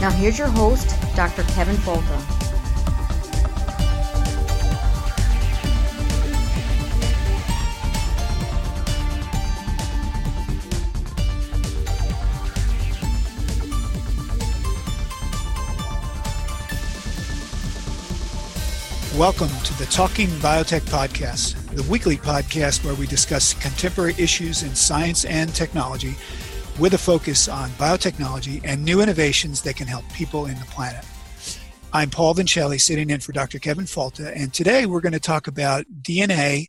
Now, here's your host, Dr. Kevin Folta. Welcome to the Talking Biotech Podcast, the weekly podcast where we discuss contemporary issues in science and technology with a focus on biotechnology and new innovations that can help people in the planet. I'm Paul Vincelli, sitting in for Dr. Kevin Folta, and today we're going to talk about DNA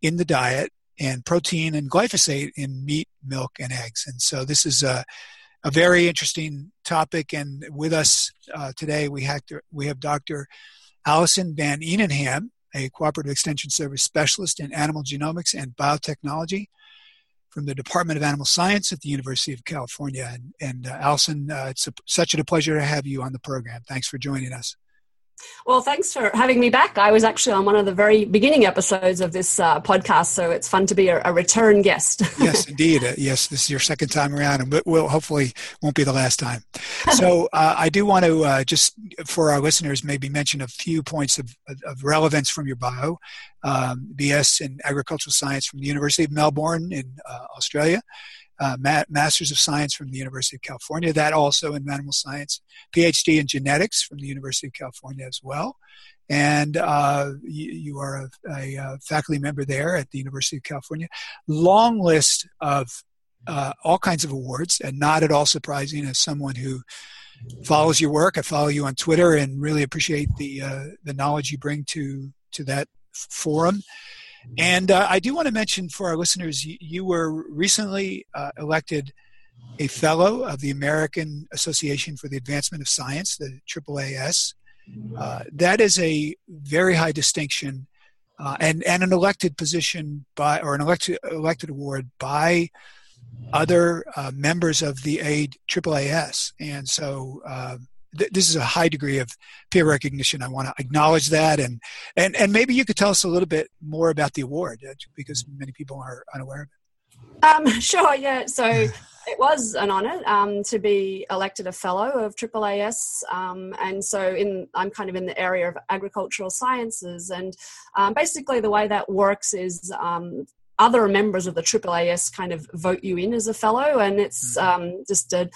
in the diet and protein and glyphosate in meat, milk, and eggs. And so this is a, a very interesting topic. And with us uh, today, we have, we have Dr. Alison Van Eenennaam, a cooperative extension service specialist in animal genomics and biotechnology from the Department of Animal Science at the University of California. And, and uh, Alison, uh, it's a, such a pleasure to have you on the program. Thanks for joining us. Well, thanks for having me back. I was actually on one of the very beginning episodes of this uh, podcast, so it's fun to be a, a return guest. yes, indeed. Uh, yes, this is your second time around, and we'll hopefully won't be the last time. So, uh, I do want to uh, just for our listeners maybe mention a few points of, of relevance from your bio. Um, BS in agricultural science from the University of Melbourne in uh, Australia uh, Ma- Masters of Science from the University of California, that also in animal science, PhD in genetics from the University of California as well. And uh, you, you, are a, a, a, faculty member there at the University of California. Long list of uh, all kinds of awards, and not at all surprising as someone who follows your work. I follow you on Twitter and really appreciate the uh, the knowledge you bring to to that forum. And uh, I do want to mention for our listeners, you, you were recently uh, elected a fellow of the American Association for the Advancement of Science, the AAAS. Uh, that is a very high distinction uh, and, and an elected position by, or an elected, elected award by other uh, members of the AAAS. And so um, th- this is a high degree of peer recognition. I want to acknowledge that, and and and maybe you could tell us a little bit more about the award uh, because many people are unaware of it. Um, sure, yeah. So it was an honour um, to be elected a fellow of AAAS, um, and so in I'm kind of in the area of agricultural sciences, and um, basically the way that works is um, other members of the AAAS kind of vote you in as a fellow, and it's mm-hmm. um, just a,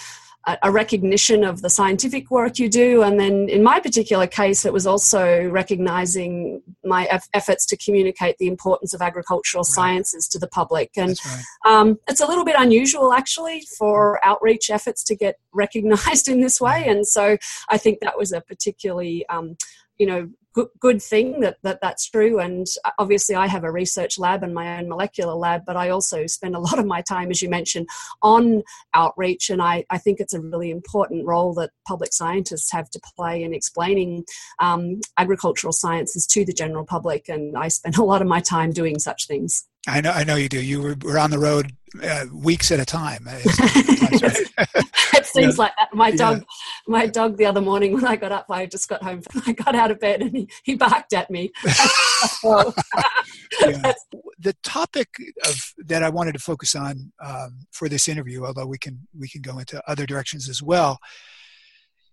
a recognition of the scientific work you do. And then in my particular case, it was also recognizing my efforts to communicate the importance of agricultural right. sciences to the public. And right. um, it's a little bit unusual actually for outreach efforts to get recognized in this way. And so I think that was a particularly um, you know good, good thing that, that that's true. And obviously, I have a research lab and my own molecular lab, but I also spend a lot of my time, as you mentioned, on outreach. And I, I think it's a really important role that public scientists have to play in explaining um, agricultural sciences to the general public. And I spend a lot of my time doing such things. I know, I know you do. You were, were on the road uh, weeks at a time. it seems like that. My dog, yeah. my dog, the other morning when I got up, I just got home. I got out of bed and he, he barked at me. yeah. The topic of that I wanted to focus on um, for this interview, although we can we can go into other directions as well,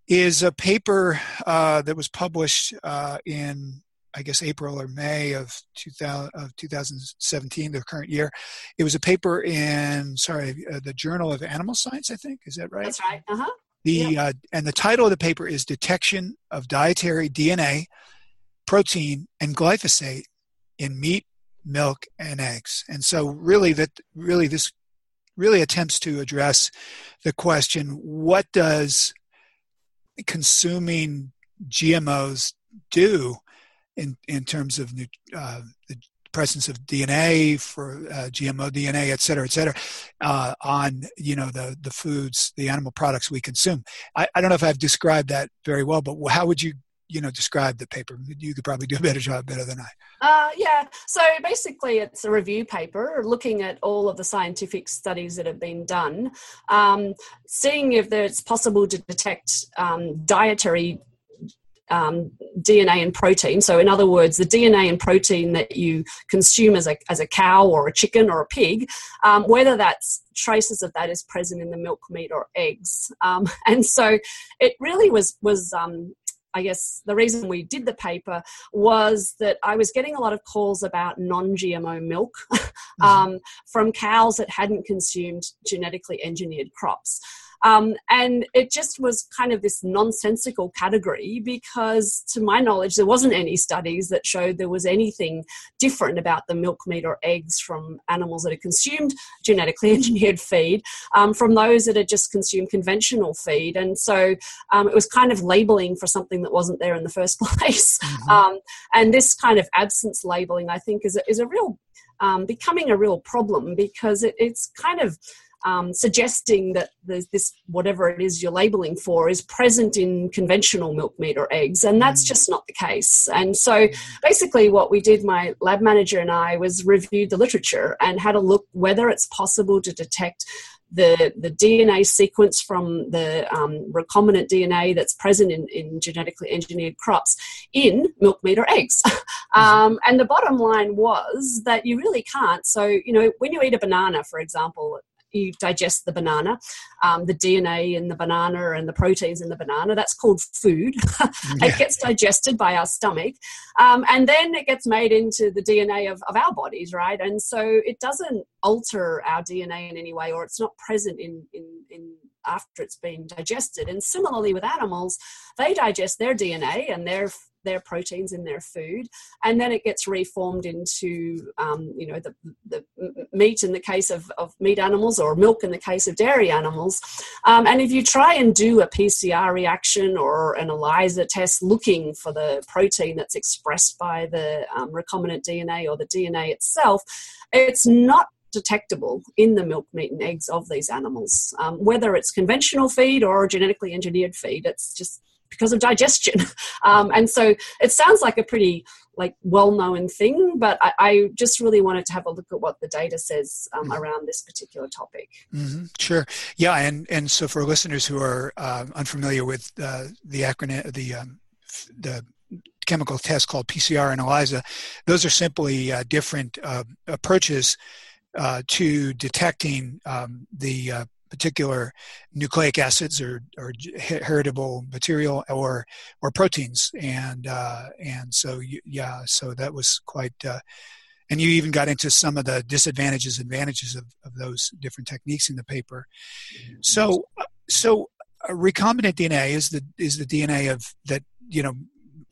is a paper uh, that was published uh, in I guess April or May of, 2000, of 2017, the current year. It was a paper in sorry uh, the Journal of Animal Science, I think. Is that right? That's right. Uh huh. The uh, and the title of the paper is "Detection of Dietary DNA, Protein, and Glyphosate in Meat, Milk, and Eggs." And so, really, that really this really attempts to address the question: What does consuming GMOs do in in terms of uh, the presence of DNA for uh, GMO DNA, et cetera, et cetera, uh, on you know the the foods, the animal products we consume. I, I don't know if I've described that very well, but how would you you know describe the paper? You could probably do a better job better than I. Uh, yeah. So basically, it's a review paper looking at all of the scientific studies that have been done, um, seeing if it's possible to detect um, dietary um, DNA and protein. So, in other words, the DNA and protein that you consume as a, as a cow or a chicken or a pig, um, whether that's traces of that is present in the milk, meat, or eggs. Um, and so, it really was was um, I guess the reason we did the paper was that I was getting a lot of calls about non GMO milk mm-hmm. um, from cows that hadn't consumed genetically engineered crops. Um, and it just was kind of this nonsensical category because, to my knowledge, there wasn't any studies that showed there was anything different about the milk, meat, or eggs from animals that are consumed genetically engineered feed um, from those that are just consumed conventional feed. And so um, it was kind of labeling for something that wasn't there in the first place. Mm-hmm. Um, and this kind of absence labeling, I think, is a, is a real um, becoming a real problem because it, it's kind of um, suggesting that this whatever it is you're labeling for is present in conventional milk meat or eggs and that's mm. just not the case and so basically what we did my lab manager and i was reviewed the literature and had a look whether it's possible to detect the, the DNA sequence from the um, recombinant DNA that's present in, in genetically engineered crops in milk, meat, or eggs. um, and the bottom line was that you really can't. So, you know, when you eat a banana, for example, you digest the banana, um, the DNA in the banana and the proteins in the banana. That's called food. Yeah. it gets digested by our stomach, um, and then it gets made into the DNA of, of our bodies, right? And so it doesn't alter our DNA in any way, or it's not present in in, in after it's been digested. And similarly with animals, they digest their DNA and their their proteins in their food, and then it gets reformed into um, you know the, the meat in the case of, of meat animals or milk in the case of dairy animals. Um, and if you try and do a PCR reaction or an ELISA test looking for the protein that's expressed by the um, recombinant DNA or the DNA itself, it's not detectable in the milk, meat, and eggs of these animals. Um, whether it's conventional feed or genetically engineered feed, it's just because of digestion. Um, and so it sounds like a pretty like well-known thing, but I, I, just really wanted to have a look at what the data says um, mm-hmm. around this particular topic. Mm-hmm. Sure, yeah, and and so for listeners who are uh, unfamiliar with uh, the acronym, the um, the chemical test called PCR and ELISA, those are simply uh, different uh, approaches uh, to detecting um, the uh, particular nucleic acids or, or heritable material or or proteins. And uh, and so you, yeah so that was quite uh, and you even got into some of the disadvantages advantages of, of those different techniques in the paper. So so recombinant DNA is the is the DNA of that you know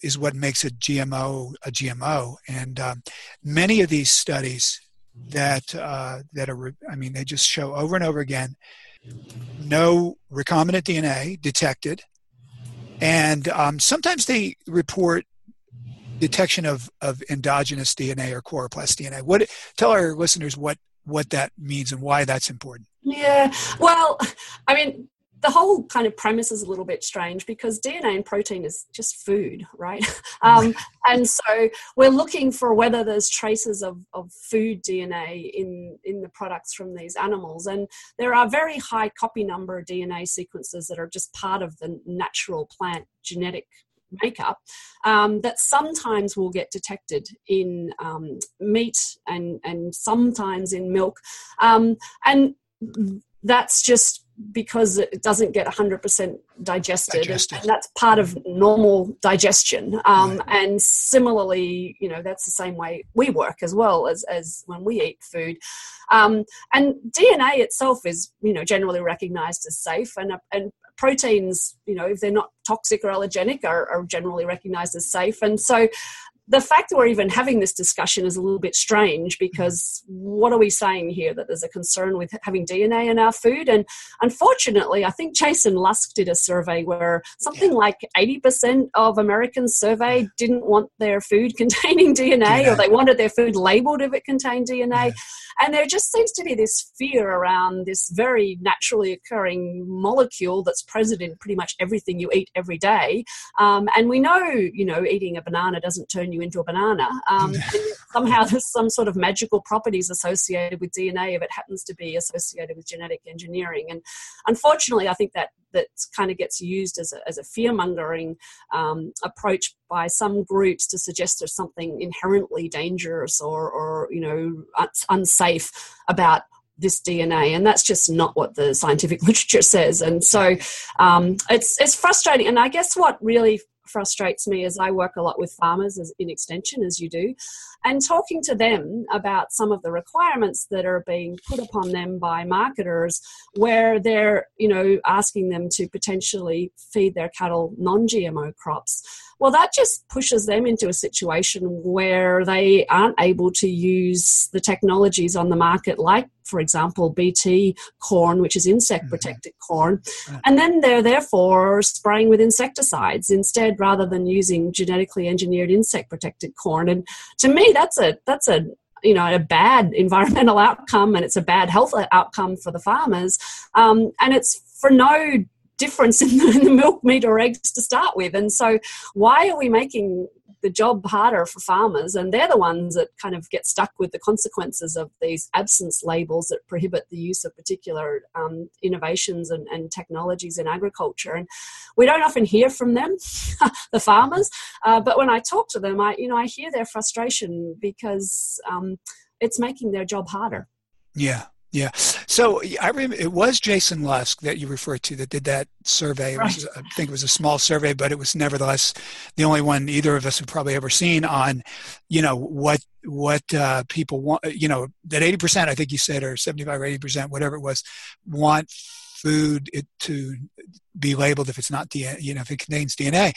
is what makes a GMO a GMO and um, many of these studies that uh, that are I mean they just show over and over again no recombinant DNA detected, and um, sometimes they report detection of, of endogenous DNA or chloroplast DNA. What tell our listeners what what that means and why that's important? Yeah, well, I mean, the whole kind of premise is a little bit strange because DNA and protein is just food, right? Um, and so we're looking for whether there's traces of, of food DNA in, in the products from these animals. And there are very high copy number DNA sequences that are just part of the natural plant genetic makeup um, that sometimes will get detected in um, meat and, and sometimes in milk. Um, and that's just because it doesn't get 100% digested, digested. And, and, that's part of normal digestion um, right. and similarly you know that's the same way we work as well as, as when we eat food um, and dna itself is you know generally recognized as safe and, and proteins you know if they're not toxic or allergenic are, are generally recognized as safe and so the fact that we're even having this discussion is a little bit strange because what are we saying here that there's a concern with having DNA in our food? And unfortunately, I think Jason Lusk did a survey where something yeah. like 80% of Americans surveyed didn't want their food containing DNA, or they wanted their food labeled if it contained DNA. Yeah. And there just seems to be this fear around this very naturally occurring molecule that's present in pretty much everything you eat every day. Um, and we know, you know, eating a banana doesn't turn you you into a banana. Um, somehow there's some sort of magical properties associated with DNA if it happens to be associated with genetic engineering. And unfortunately, I think that that kind of gets used as a, as a fear mongering um, approach by some groups to suggest there's something inherently dangerous or, or you know unsafe about this DNA, and that's just not what the scientific literature says. And so um, it's it's frustrating. And I guess what really frustrates me is I work a lot with farmers as, in extension, as you do, and talking to them about some of the requirements that are being put upon them by marketers, where they're you know asking them to potentially feed their cattle non-GMO crops. Well, that just pushes them into a situation where they aren't able to use the technologies on the market, like, for example, BT corn, which is insect mm-hmm. protected mm-hmm. corn. Right. And then they're therefore spraying with insecticides instead rather than using genetically engineered insect protected corn. And to me, that's a, that's a, you know a bad environmental outcome and it's a bad health outcome for the farmers um, and it's for no difference in the, in the milk, meat, or eggs to start with. And so, why are we making the job harder for farmers? And they're the ones that kind of get stuck with the consequences of these absence labels that prohibit the use of particular um, innovations and, and, technologies in agriculture. And we don't often hear from them, the farmers. Uh, but when I talk to them, I you know I hear their frustration because um, it's making their job harder. Yeah, yeah. So I remember it was Jason Lusk that you referred to that did that survey. Right. Was, I think it was a small survey, but it was nevertheless the only one either of us have probably ever seen on, you know, what what uh, people want. You know, that eighty percent, I think you said, or seventy-five or eighty percent, whatever it was, want food to be labeled if it's not DNA, you know, if it contains DNA.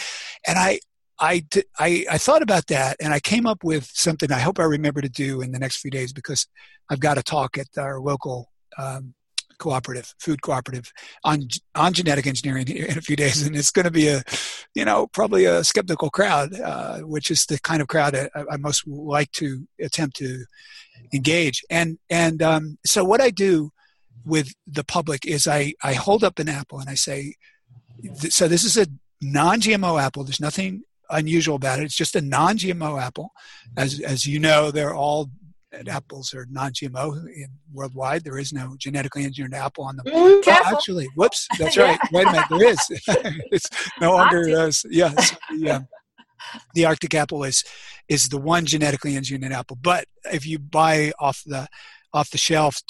And I, I, I, I thought about that and I came up with something I hope I remember to do in the next few days because I've got a talk at our local um, cooperative, food cooperative, on on genetic engineering in a few days, and it's going to be a, you know, probably a skeptical crowd, uh, which is the kind of crowd I, I, most like to attempt to engage. And and um, so what I do with the public is I I hold up an apple and I say, so this is a non-GMO apple. There's nothing unusual about it. It's just a non-GMO apple. As as you know, they're all apples are non-GMO in, worldwide. There is no genetically engineered apple on them. Mm, actually, whoops, that's right. Wait a minute, there is. it's no longer. Uh, yes, yeah. The Arctic apple is is the one genetically engineered apple. But if you buy off the off the shelf,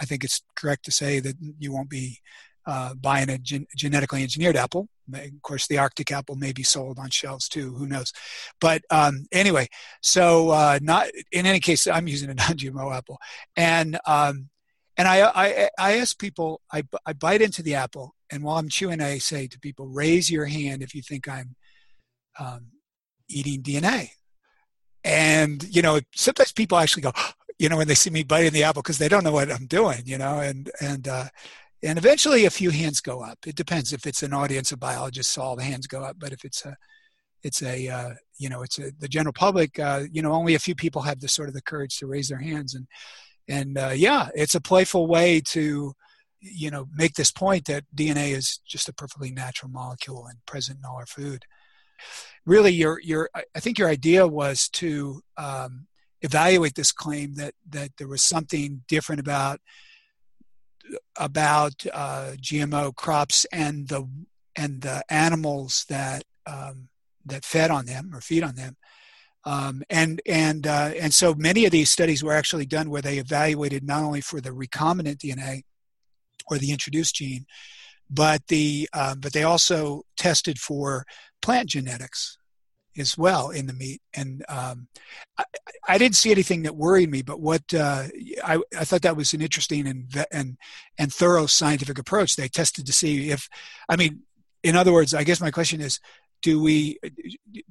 I think it's correct to say that you won't be uh, buying a gen- genetically engineered apple. Of course, the Arctic apple may be sold on shelves too. Who knows? But um, anyway, so uh, not in any case, I'm using a non-GMO apple, and um, and I, I I ask people, I I bite into the apple, and while I'm chewing, I say to people, raise your hand if you think I'm um, eating DNA. And you know, sometimes people actually go, you know, when they see me biting the apple because they don't know what I'm doing, you know, and and uh, and eventually a few hands go up. It depends if it's an audience of biologists, all the hands go up. But if it's a, it's a, uh, you know, it's a, the general public, uh, you know, only a few people have the sort of the courage to raise their hands. And, and uh, yeah, it's a playful way to you know make this point that DNA is just a perfectly natural molecule and present in all our food. Really, your your I think your idea was to um, evaluate this claim that that there was something different about about uh, GMO crops and the and the animals that um, that fed on them or feed on them. Um, and and uh, and so many of these studies were actually done where they evaluated not only for the recombinant DNA or the introduced gene, but the uh, but they also tested for plant genetics as well in the meat. And um, I, I, didn't see anything that worried me, but what uh, I, I thought that was an interesting and and and thorough scientific approach. They tested to see if, I mean, in other words, I guess my question is, do we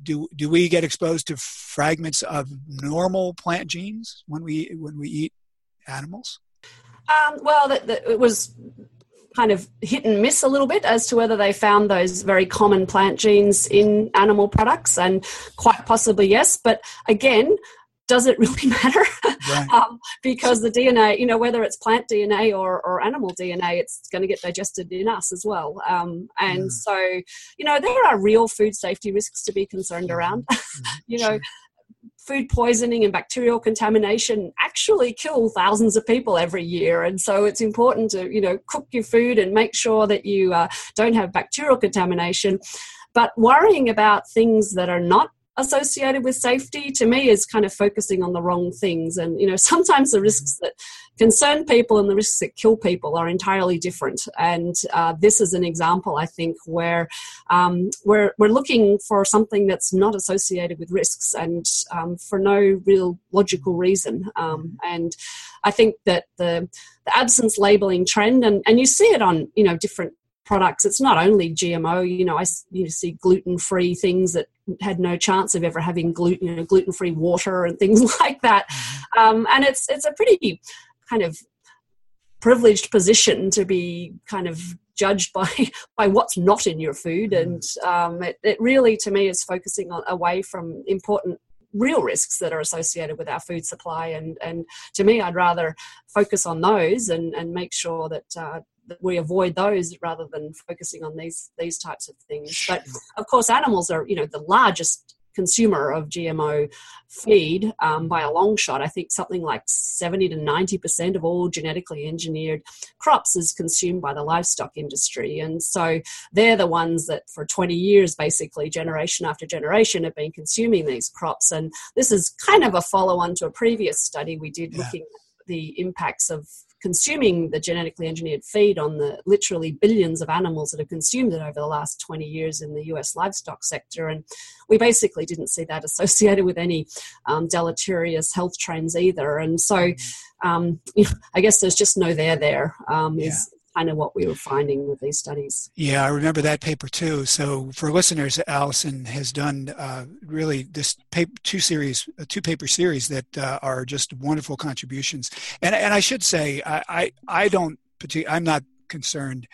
do do we get exposed to fragments of normal plant genes when we when we eat animals? Um, well, that, that, it was kind of hit and miss a little bit as to whether they found those very common plant genes in animal products, and quite possibly yes. But again, does it really matter? Right. um, because the DNA, you know, whether it's plant DNA or, or animal DNA, it's going to get digested in us as well. Um, and mm. so, you know, there are real food safety risks to be concerned around. Mm. you know, food poisoning and bacterial contamination actually kill thousands of people every year. And so it's important to you know cook your food and make sure that you uh, don't have bacterial contamination. But worrying about things that are not associated with safety to me is kind of focusing on the wrong things. And you know sometimes the risks that concern people and the risks that kill people are entirely different. And uh, this is an example i think where um, we're, we're looking for something that's not associated with risks and um, for no real logical reason. Um, and i think that the, the absence labeling trend and, and you see it on you know different products. It's not only GMO. You know, I you see gluten-free things that had no chance of ever having gluten, you know, gluten-free water and things like that. Mm-hmm. Um, and it's it's a pretty kind of privileged position to be kind of judged by by what's not in your food mm-hmm. and um, it, it really to me is focusing on, away from important real risks that are associated with our food supply and and to me i'd rather focus on those and and make sure that uh, that we avoid those rather than focusing on these these types of things. But of course, animals are you know the largest consumer of GMO feed um, by a long shot. I think something like 70 to 90% of all genetically engineered crops is consumed by the livestock industry. And so they're the ones that for 20 years, basically, generation after generation, have been consuming these crops. And this is kind of a follow on to a previous study we did yeah. looking at the impacts of consuming the genetically engineered feed on the literally billions of animals that have consumed it over the last 20 years in the US livestock sector. And we basically didn't see that associated with any um, deleterious health trends either. And so um, I guess there's just no there there. Um, yeah. Is, kind of what we were finding with these studies. Yeah, I remember that paper too. So for listeners, Alison has done uh, really this paper, two series, two paper series that uh, are just wonderful contributions. And and I should say, I I, I don't, I'm not concerned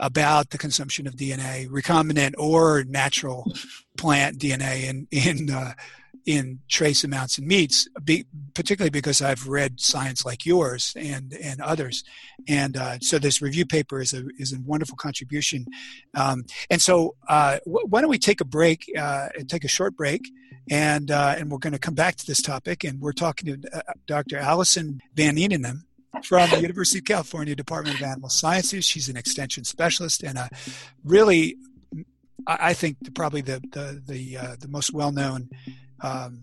about the consumption of DNA, recombinant or natural plant DNA in in uh, in trace amounts in meats, be, particularly because I've read science like yours and and others, and uh, so this review paper is a is a wonderful contribution. Um, and so, uh, w- why don't we take a break uh, and take a short break, and uh, and we're going to come back to this topic, and we're talking to uh, Dr. Alison Van Eenennaam from the University of California Department of Animal Sciences. She's an extension specialist and a really, I think, probably the the the, uh, the most well known um,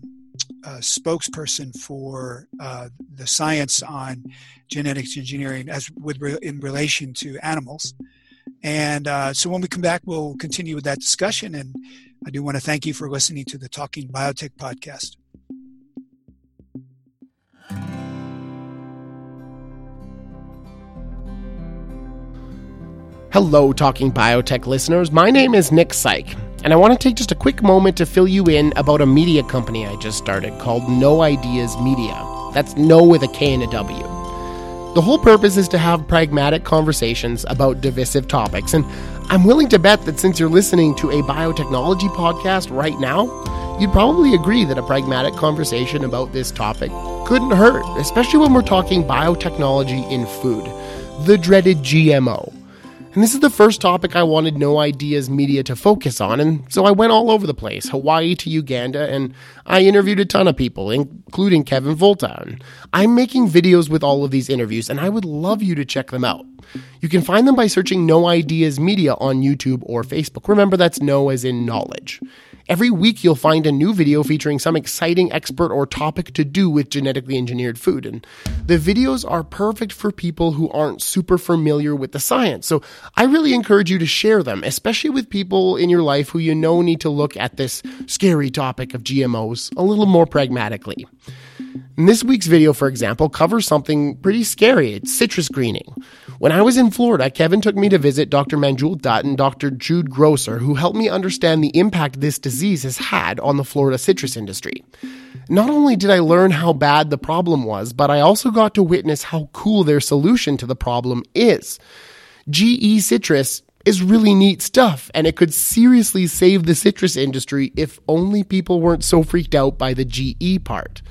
spokesperson for uh, the science on genetics engineering as with re- in relation to animals. And uh, so when we come back, we'll continue with that discussion. And I do want to thank you for listening to the Talking Biotech podcast. Hello, Talking Biotech listeners. My name is Nick Saik and I want to take just a quick moment to fill you in about a media company I just started called Know Ideas Media. That's no with a K and a W. The whole purpose is to have pragmatic conversations about divisive topics, and I'm willing to bet that since you're listening to a biotechnology podcast right now, you'd probably agree that a pragmatic conversation about this topic couldn't hurt, especially when we're talking biotechnology in food. the dreaded GMO. And this is the first topic I wanted Know Ideas Media to focus on, and so I went all over the place Hawaii to Uganda, and I interviewed a ton of people, including Kevin Folta. I'm making videos with all of these interviews, and I would love you to check them out. You can find them by searching Know Ideas Media on YouTube or Facebook. Remember, that's no as in knowledge. Every week, you'll find a new video featuring some exciting expert or topic to do with genetically engineered food. And the videos are perfect for people who aren't super familiar with the science. So I really encourage you to share them, especially with people in your life who you know need to look at this scary topic of GMOs a little more pragmatically. And this week's video, for example, covers something pretty scary. It's citrus greening. When I was in Florida, Kevin took me to visit Dr. Manjul Dutt and Dr. Jude Grosser, who helped me understand the impact this disease has had on the Florida citrus industry. Not only did I learn how bad the problem was, but I also got to witness how cool their solution to the problem is. GE Citrus is really neat stuff, and it could seriously save the citrus industry if only people weren't so freaked out by the GE part.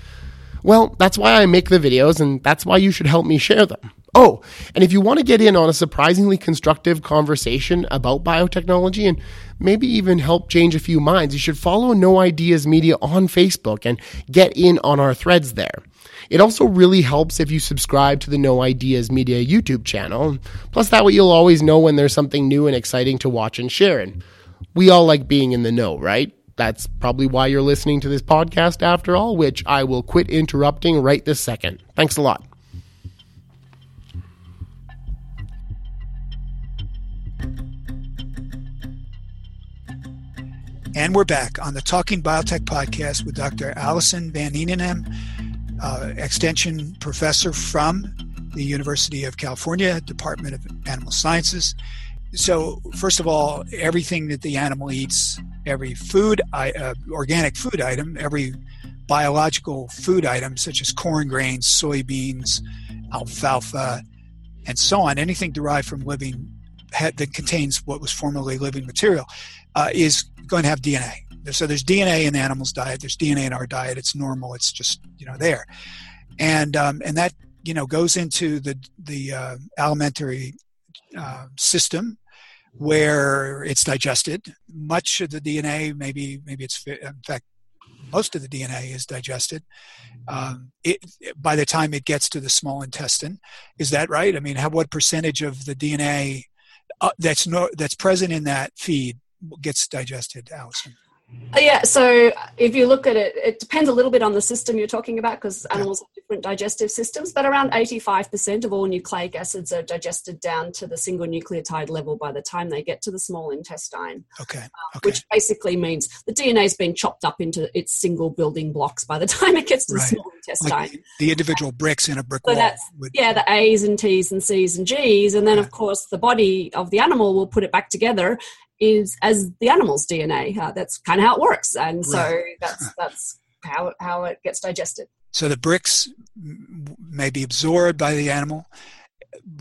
Well, that's why I make the videos, and that's why you should help me share them. Oh, and if you want to get in on a surprisingly constructive conversation about biotechnology and maybe even help change a few minds, you should follow Know Ideas Media on Facebook and get in on our threads there. It also really helps if you subscribe to the Know Ideas Media YouTube channel. Plus, that way you'll always know when there's something new and exciting to watch and share. And we all like being in the know, right? That's probably why you're listening to this podcast after all, which I will quit interrupting right this second. Thanks a lot. And we're back on the Talking Biotech podcast with Dr. Alison Van Eenennaam, uh, Extension Professor from the University of California, Department of Animal Sciences. So, first of all, everything that the animal eats, every food, uh, organic food item, every biological food item, such as corn grains, soybeans, alfalfa, and so on, anything derived from living that contains what was formerly living material, uh, is going to have DNA. So there's DNA in the animal's diet. There's DNA in our diet. It's normal. It's just you know there, and um, and that you know goes into the the uh, alimentary uh, system where it's digested. Much of the DNA, maybe maybe it's in fact most of the DNA is digested. Um, it, by the time it gets to the small intestine, is that right? I mean, how, what percentage of the DNA uh, that's no, that's present in that feed gets digested, Alison? Uh, yeah, so if you look at it, it depends a little bit on the system you're talking about because animals have different digestive systems, but around 85% of all nucleic acids are digested down to the single nucleotide level by the time they get to the small intestine. Okay. Uh, okay. Which basically means the DNA has been chopped up into its single building blocks by the time it gets to the small intestine. Like the individual bricks in a brick so wall. That's, would, yeah, the A's and T's and C's and G's, and then of course the body of the animal will put it back together is as the animal's DNA. Uh, that's kind of how it works, and so Right. that's that's how how it gets digested. So the bricks may be absorbed by the animal,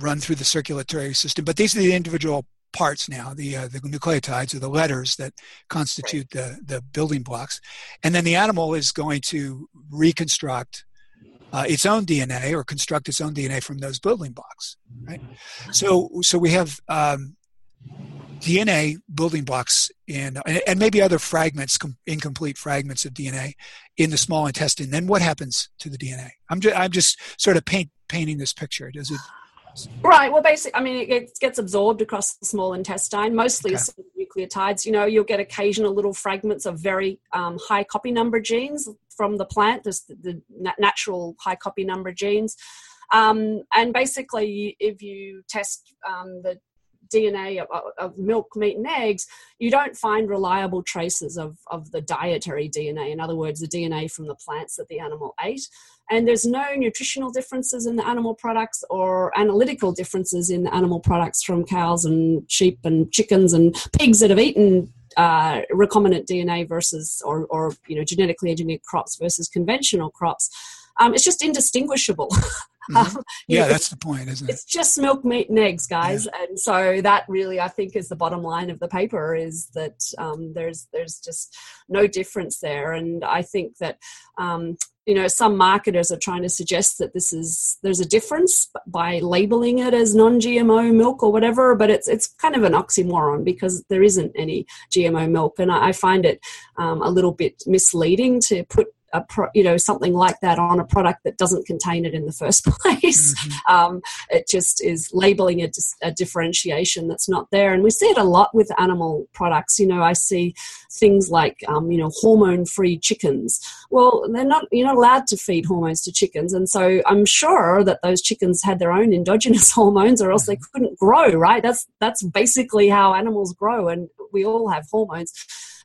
run through the circulatory system, but these are the individual parts now, the uh, the nucleotides or the letters that constitute the the building blocks, and then the animal is going to reconstruct. Uh, its own DNA or construct its own DNA from those building blocks, right? So, so we have um, DNA building blocks in, and maybe other fragments, com- incomplete fragments of DNA in the small intestine. Then what happens to the DNA? I'm just, I'm just sort of paint, painting this picture. Does it? Right. Well, basically, I mean, it gets, absorbed across the small intestine, mostly Okay. nucleotides. You know, you'll get occasional little fragments of very um, high copy number genes from the plant, just the, the natural high copy number genes. Um, and basically, if you test um, the DNA of, of milk, meat, and eggs, you don't find reliable traces of, of the dietary DNA. In other words, the DNA from the plants that the animal ate. And there's no nutritional differences in the animal products or analytical differences in the animal products from cows and sheep and chickens and pigs that have eaten uh, recombinant DNA versus or, or you know genetically engineered crops versus conventional crops. Um, it's just indistinguishable. Mm-hmm. Um, yeah, that's the point, isn't it? It's just milk, meat, and eggs, guys. Yeah. And so that really, I think, is the bottom line of the paper is that um, there's there's just no difference there. And I think that um, you know some marketers are trying to suggest that this is there's a difference by labeling it as non-gmo milk or whatever but it's it's kind of an oxymoron because there isn't any gmo milk and i, I find it um, a little bit misleading to put a pro, you know something like that on a product that doesn't contain it in the first place. Mm-hmm. Um, it just is labeling a, a, differentiation that's not there, and we see it a lot with animal products. You know, I see things like um, you know hormone-free chickens. Well, they're not you're not allowed to feed hormones to chickens, and so I'm sure that those chickens had their own endogenous hormones, or else they mm-hmm. couldn't grow. Right? That's that's basically how animals grow, and we all have hormones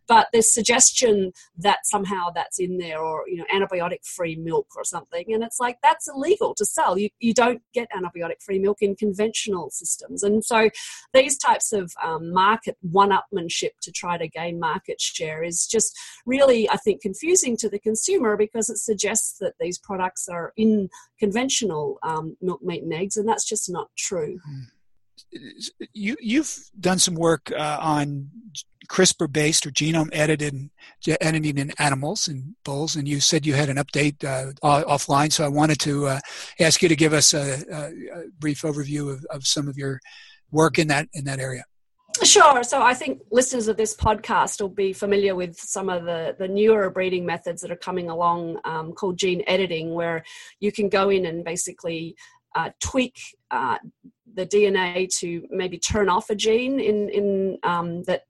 but there's suggestion that somehow that's in there or you know antibiotic free milk or something and it's like that's illegal to sell. You, you don't get antibiotic free milk in conventional systems. And so these types of um, market one-upmanship to try to gain market share is just really i think confusing to the consumer because it suggests that these products are in conventional um, milk meat and eggs and that's just not true. Mm you you've done some work uh, on CRISPR based or genome edited editing in animals and bulls, and you said you had an update uh, offline. So I wanted to uh, ask you to give us a, a brief overview of, of, some of your work in that in that area. Sure. So I think listeners of this podcast will be familiar with some of the, the newer breeding methods that are coming along um, called gene editing, where you can go in and basically uh, tweak uh, the DNA to maybe turn off a gene in in um, that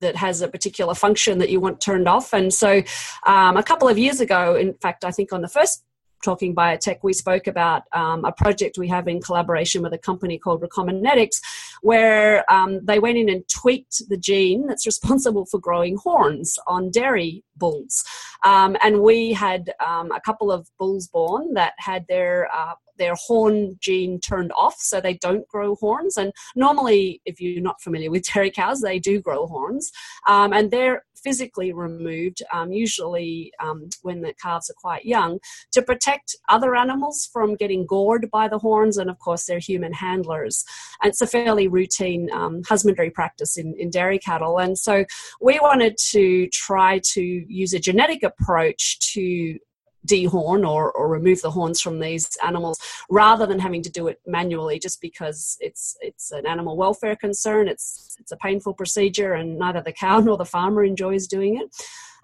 that has a particular function that you want turned off. And so, um, a couple of years ago, in fact, I think on the first talking biotech, we spoke about um, a project we have in collaboration with a company called Recombinetics, where um, they went in and tweaked the gene that's responsible for growing horns on dairy bulls. Um, and we had um, a couple of bulls born that had their uh, their horn gene turned off so they don't grow horns. And normally, if you're not familiar with dairy cows, they do grow horns. Um, and they're physically removed, um, usually um, when the calves are quite young, to protect other animals from getting gored by the horns. And of course, they're human handlers. And it's a fairly routine um, husbandry practice in, in dairy cattle. And so we wanted to try to use a genetic approach to dehorn or, or remove the horns from these animals rather than having to do it manually just because it's it's an animal welfare concern it's it's a painful procedure and neither the cow nor the farmer enjoys doing it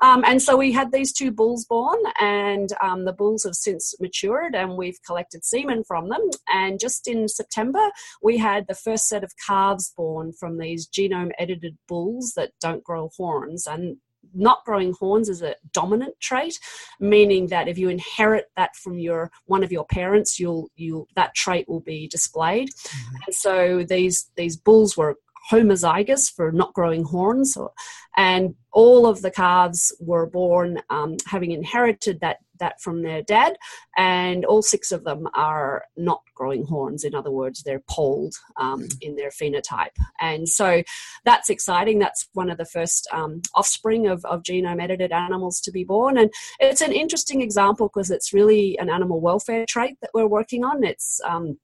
um, and so we had these two bulls born, and um, the bulls have since matured, and we've collected semen from them. And just in September, we had the first set of calves born from these genome edited bulls that don't grow horns. And not growing horns is a dominant trait, meaning that if you inherit that from your one of your parents, you'll you that trait will be displayed. Mm-hmm. And so these these bulls were homozygous for not growing horns, and all of the calves were born um, having inherited that that from their dad, and all six of them are not growing horns. In other words, they're polled um, mm. in their phenotype, and so that's exciting. That's one of the first um, offspring of, of genome edited animals to be born, and it's an interesting example because it's really an animal welfare trait that we're working on. It's um,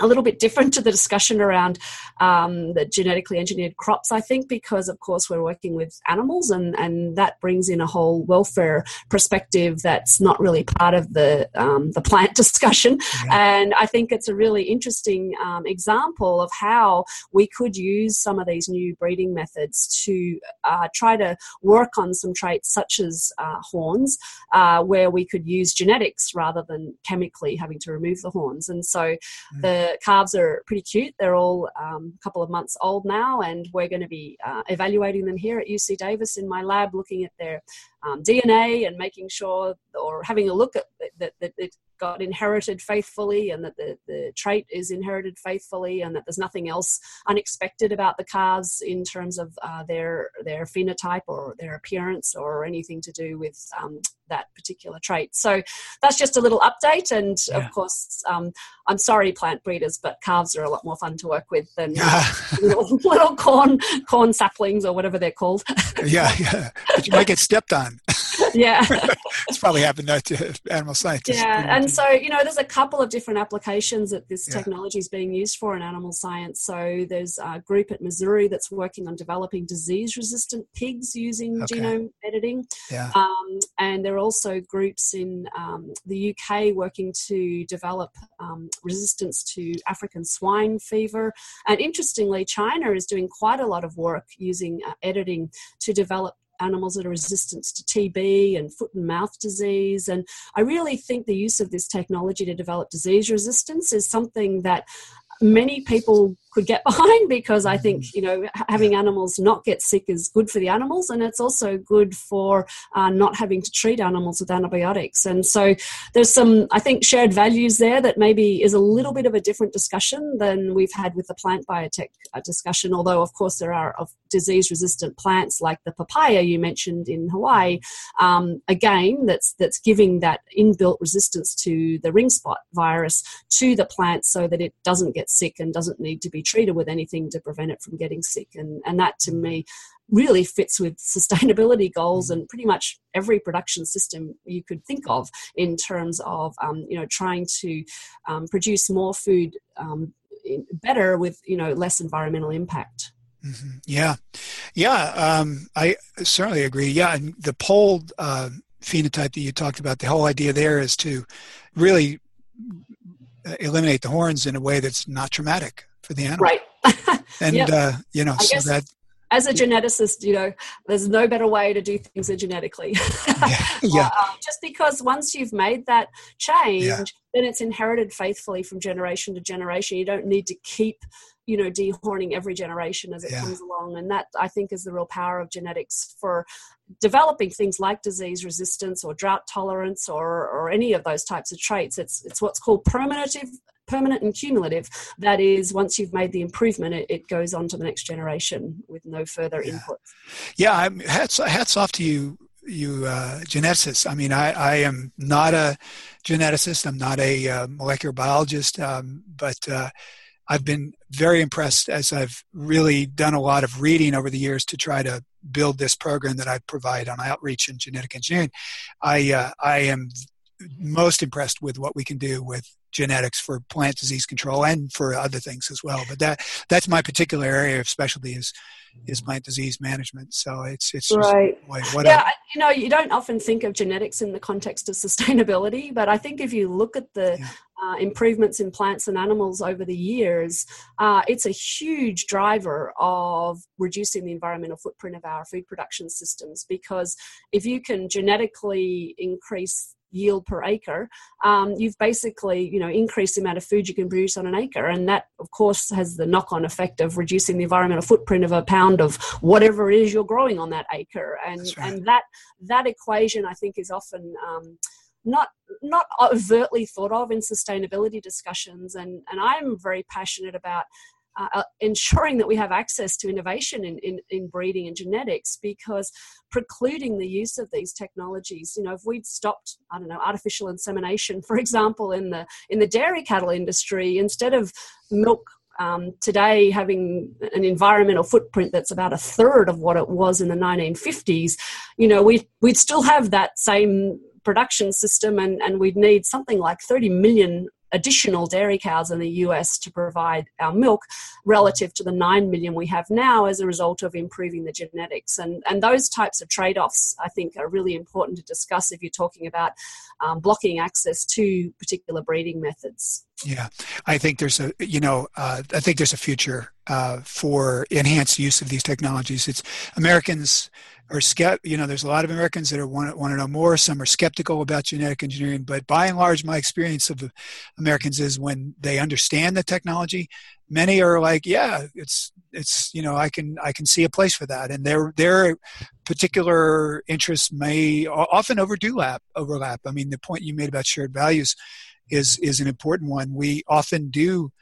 a little bit different to the discussion around um, the genetically engineered crops, I think, because of course we're working with animals and, and that brings in a whole welfare perspective that's not really part of the, um, the plant discussion. Yeah. And I think it's a really interesting um, example of how we could use some of these new breeding methods to uh, try to work on some traits such as uh, horns, uh, where we could use genetics rather than chemically having to remove the horns. And so mm. the calves are pretty cute. They're all um, a couple of months old now, and we're going to be uh, evaluating them here at UC Davis in my lab, looking at their um, DNA and making sure, or having a look at that, that it got inherited faithfully and that the, the trait is inherited faithfully and that there's nothing else unexpected about the calves in terms of uh, their their phenotype or their appearance or anything to do with um, that particular trait. So that's just a little update. And yeah. of course, um, I'm sorry, plant breeders, but calves are a lot more fun to work with than little, little, corn corn saplings or whatever they're called. yeah, yeah. But you might get stepped on. yeah. it's probably happened to animal scientists. Yeah, and so you know, there's a couple of different applications that this yeah. technology is being used for in animal science. So there's a group at Missouri that's working on developing disease-resistant pigs using okay. genome editing. Yeah. Um, and there are also groups in um, the UK working to develop um, resistance to African swine fever. And interestingly, China is doing quite a lot of work using uh, editing to develop animals that are resistant to TB and foot and mouth disease. And I really think the use of this technology to develop disease resistance is something that many people could get behind because I think mm. you know having animals not get sick is good for the animals and it's also good for uh, not having to treat animals with antibiotics. And so there's some I think shared values there that maybe is a little bit of a different discussion than we've had with the plant biotech uh, discussion. Although of course there are disease resistant plants like the papaya you mentioned in Hawaii. Um, again, that's that's giving that inbuilt resistance to the ring spot virus to the plant so that it doesn't get sick and doesn't need to be treated with anything to prevent it from getting sick. And, and that to me really fits with sustainability goals mm-hmm. and pretty much every production system you could think of in terms of um, you know trying to um, produce more food um, better with you know less environmental impact. Mm-hmm. Yeah, yeah, um, I certainly agree. Yeah, and the polled uh, phenotype that you talked about, the whole idea there is to really uh, eliminate the horns in a way that's not traumatic for the animal. Right. and yep. uh, you know, I so that as a geneticist, you know, there's no better way to do things than genetically. yeah. yeah. Uh, just because once you've made that change, yeah. then it's inherited faithfully from generation to generation. You don't need to keep you know dehorning every generation as it yeah. comes along and that i think is the real power of genetics for developing things like disease resistance or drought tolerance or or any of those types of traits it's it's what's called permanent permanent and cumulative that is once you've made the improvement it, it goes on to the next generation with no further yeah. input yeah I'm, hats, hats off to you you uh, geneticists. I mean, I, I am not a geneticist. I'm not a uh, molecular biologist, um, but uh, I've been very impressed as I've really done a lot of reading over the years to try to build this program that I provide on outreach and genetic engineering. I uh, I am most impressed with what we can do with genetics for plant disease control and for other things as well. But that that's my particular area of specialty is is plant disease management. So it's it's right. Just, boy, yeah, a, you know, you don't often think of genetics in the context of sustainability, but I think if you look at the yeah. uh, improvements in plants and animals over the years, uh, it's a huge driver of reducing the environmental footprint of our food production systems. Because if you can genetically increase yield per acre, um, you've basically you know increased the amount of food you can produce on an acre, and that of course has the knock-on effect of reducing the environmental footprint of a pound of whatever it is you're growing on that acre, and right. and that that equation I think is often um, not not overtly thought of in sustainability discussions, and and I'm very passionate about uh, uh, ensuring that we have access to innovation in, in, in, breeding and genetics because precluding the use of these technologies you know if we'd stopped i don't know artificial insemination for example in the in the dairy cattle industry instead of milk um, today having an environmental footprint that's about a third of what it was in the 1950s you know we, we'd still have that same production system and, and we'd need something like 30 million additional dairy cows in the US to provide our milk relative to the 9 million we have now as a result of improving the genetics. And, and those types of trade offs, I think, are really important to discuss if you're talking about um, blocking access to particular breeding methods. Yeah, I think there's a you know uh, I think there's a future uh, for enhanced use of these technologies. It's Americans are skept you know there's a lot of Americans that are want, want to know more. Some are skeptical about genetic engineering, but by and large, my experience of Americans is when they understand the technology, many are like, yeah, it's it's you know I can I can see a place for that, and their their particular interests may often overdo lap overlap. I mean, the point you made about shared values is is an important one. We often do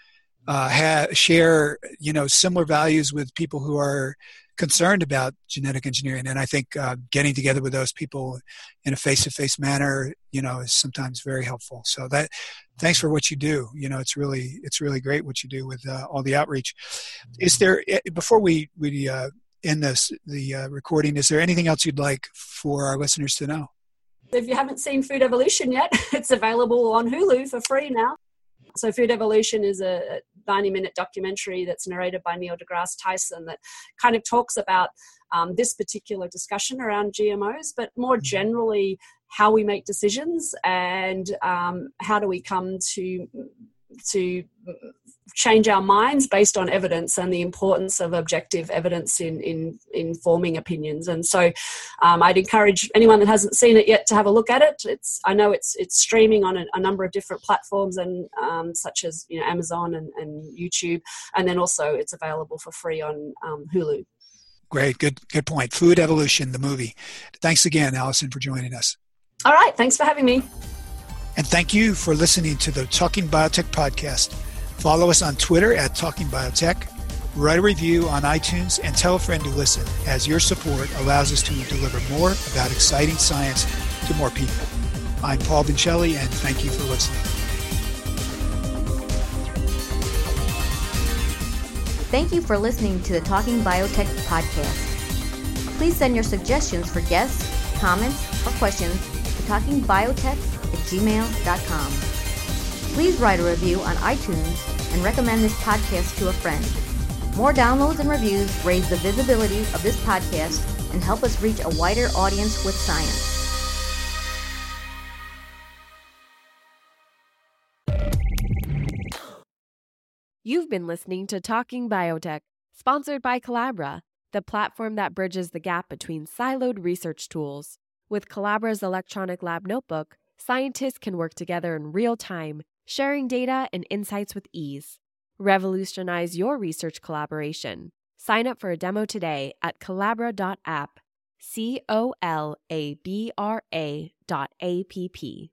uh, have, share you know similar values with people who are concerned about genetic engineering, and I think uh, getting together with those people in a face-to-face manner, you know, is sometimes very helpful. So that thanks for what you do. You know, it's really it's really great what you do with uh, all the outreach. Is there eh, before we we uh, end this the uh, recording? Is there anything else you'd like for our listeners to know? If you haven't seen Food Evolution yet, it's available on Hulu for free now. So, Food Evolution is a 90 minute documentary that's narrated by Neil deGrasse Tyson that kind of talks about um, this particular discussion around GMOs, but more mm-hmm. generally, how we make decisions and um, how do we come to to change our minds based on evidence and the importance of objective evidence in in, in forming opinions. And so, um, I'd encourage anyone that hasn't seen it yet to have a look at it. It's I know it's it's streaming on a, a number of different platforms and um, such as you know Amazon and, and, YouTube, and then also it's available for free on um, Hulu. Great, good good point. Food Evolution, the movie. Thanks again, Alison, for joining us. All right, thanks for having me. And thank you for listening to the Talking Biotech podcast. Follow us on Twitter at Talking Biotech. Write a review on iTunes and tell a friend to listen, as your support allows us to deliver more about exciting science to more people. I'm Paul Vincelli, and thank you for listening. Thank you for listening to the Talking Biotech podcast. Please send your suggestions for guests, comments, or questions to talkingbiotech at gmail.com. Please write a review on iTunes and recommend this podcast to a friend. More downloads and reviews raise the visibility of this podcast and help us reach a wider audience with science. You've been listening to Talking Biotech, sponsored by Colabra, the platform that bridges the gap between siloed research tools. With Colabra's electronic lab notebook, scientists can work together in real time, sharing data and insights with ease. Revolutionize your research collaboration. Sign up for a demo today at colabra.app. C O L A B R A dot A P P.